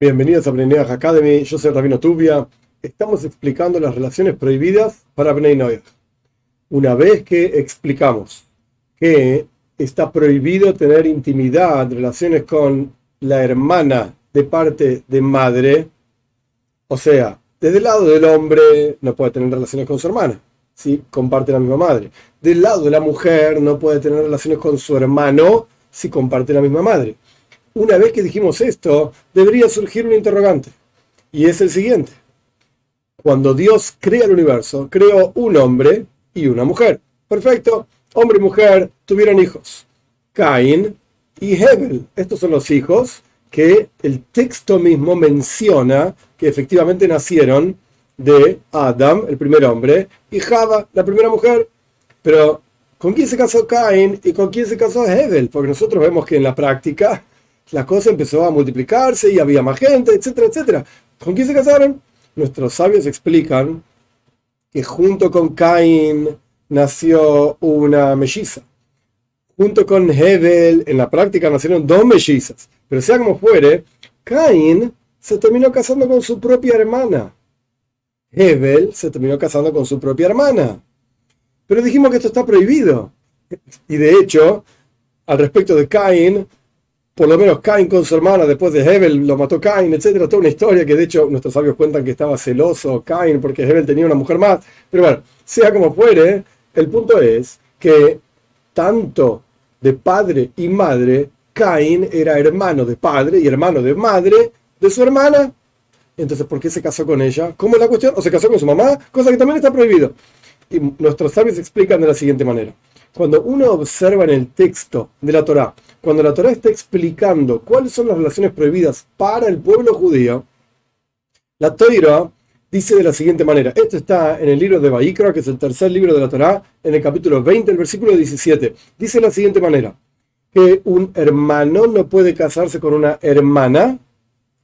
Bienvenidos a Bnei Academy, yo soy Rabino Tubia. Estamos explicando las relaciones prohibidas para Bnei Noach. Una vez que explicamos que está prohibido tener intimidad, relaciones con la hermana de parte de madre, o sea, desde el lado del hombre no puede tener relaciones con su hermana, si comparte la misma madre. Del lado de la mujer no puede tener relaciones con su hermano si comparte la misma madre una vez que dijimos esto, debería surgir un interrogante. Y es el siguiente. Cuando Dios crea el universo, creó un hombre y una mujer. Perfecto. Hombre y mujer tuvieron hijos. Caín y Hebel. Estos son los hijos que el texto mismo menciona que efectivamente nacieron de Adam, el primer hombre, y Java, la primera mujer. Pero, ¿con quién se casó Caín y con quién se casó Hebel? Porque nosotros vemos que en la práctica la cosa empezó a multiplicarse y había más gente, etcétera, etcétera. ¿Con quién se casaron? Nuestros sabios explican que junto con Caín nació una melliza. Junto con Hebel, en la práctica nacieron dos mellizas. Pero sea como fuere, Caín se terminó casando con su propia hermana. Hebel se terminó casando con su propia hermana. Pero dijimos que esto está prohibido. Y de hecho, al respecto de Caín, por lo menos Cain con su hermana, después de Hebel lo mató Cain, etcétera, toda una historia que de hecho nuestros sabios cuentan que estaba celoso Cain porque Hebel tenía una mujer más. Pero bueno, sea como fuere, el punto es que tanto de padre y madre, Cain era hermano de padre y hermano de madre de su hermana. Entonces, ¿por qué se casó con ella? ¿Cómo es la cuestión? ¿O se casó con su mamá? Cosa que también está prohibido. Y nuestros sabios explican de la siguiente manera. Cuando uno observa en el texto de la Torá cuando la Torah está explicando cuáles son las relaciones prohibidas para el pueblo judío, la Torah dice de la siguiente manera. Esto está en el libro de Baikra, que es el tercer libro de la Torah, en el capítulo 20, el versículo 17. Dice de la siguiente manera, que un hermano no puede casarse con una hermana,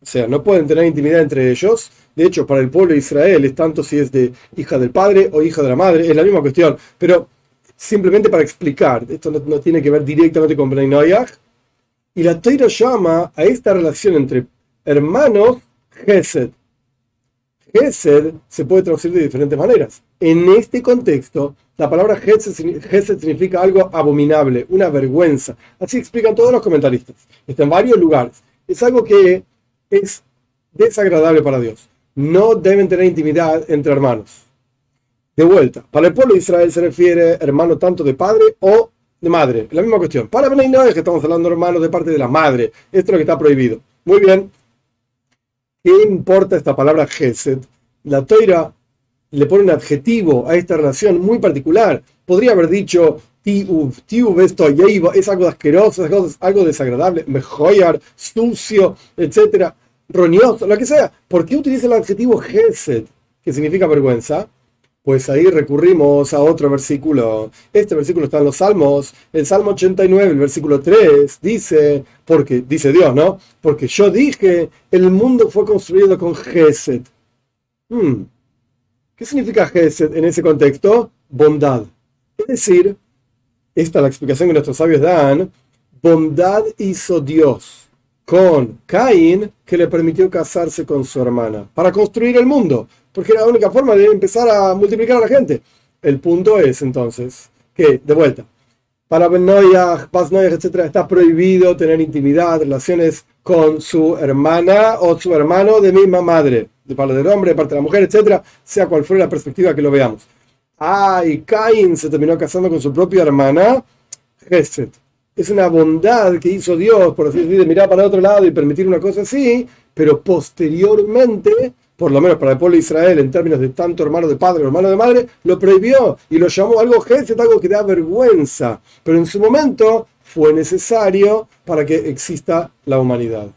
o sea, no pueden tener intimidad entre ellos. De hecho, para el pueblo de Israel es tanto si es de hija del padre o hija de la madre, es la misma cuestión. Pero simplemente para explicar, esto no, tiene que ver directamente con Bnei Noyach, y la Torah llama a esta relación entre hermanos Gesed. Gesed se puede traducir de diferentes maneras. En este contexto, la palabra Gesed, significa algo abominable, una vergüenza. Así explican todos los comentaristas. Está en varios lugares. Es algo que es desagradable para Dios. No deben tener intimidad entre hermanos. De vuelta, para el pueblo de Israel se refiere hermano tanto de padre o de madre. La misma cuestión. Para Benay es que estamos hablando de hermano de parte de la madre. Esto es lo que está prohibido. Muy bien. ¿Qué importa esta palabra Gesed? La Toira le pone un adjetivo a esta relación muy particular. Podría haber dicho tiuv, tiuv esto es algo asqueroso, es algo, desagradable, mejoyar, sucio, etcétera, roñoso, lo que sea. ¿Por qué utiliza el adjetivo Gesed, que significa vergüenza? Pues ahí recurrimos a otro versículo. Este versículo está en los Salmos. El Salmo 89, el versículo 3, dice, porque, dice Dios, ¿no? Porque yo dije, el mundo fue construido con Gesed. Hmm. ¿Qué significa Gesed en ese contexto? Bondad. Es decir, esta es la explicación que nuestros sabios dan. Bondad hizo Dios con Caín que le permitió casarse con su hermana para construir el mundo porque era la única forma de empezar a multiplicar a la gente. El punto es entonces que, de vuelta, para Benoyah, Paznoyah, etc., está prohibido tener intimidad, relaciones con su hermana o su hermano de misma madre, de parte del hombre, de parte de la mujer, etc., sea cual fuera la perspectiva que lo veamos. Ah, y se terminó casando con su propia hermana, Geset. Es una bondad que hizo Dios, por así decirlo, de mirar para otro lado y permitir una cosa así, pero posteriormente por lo menos para el pueblo de Israel, en términos de tanto hermano de padre o hermano de madre, lo prohibió y lo llamó algo jefe, algo que da vergüenza. Pero en su momento fue necesario para que exista la humanidad.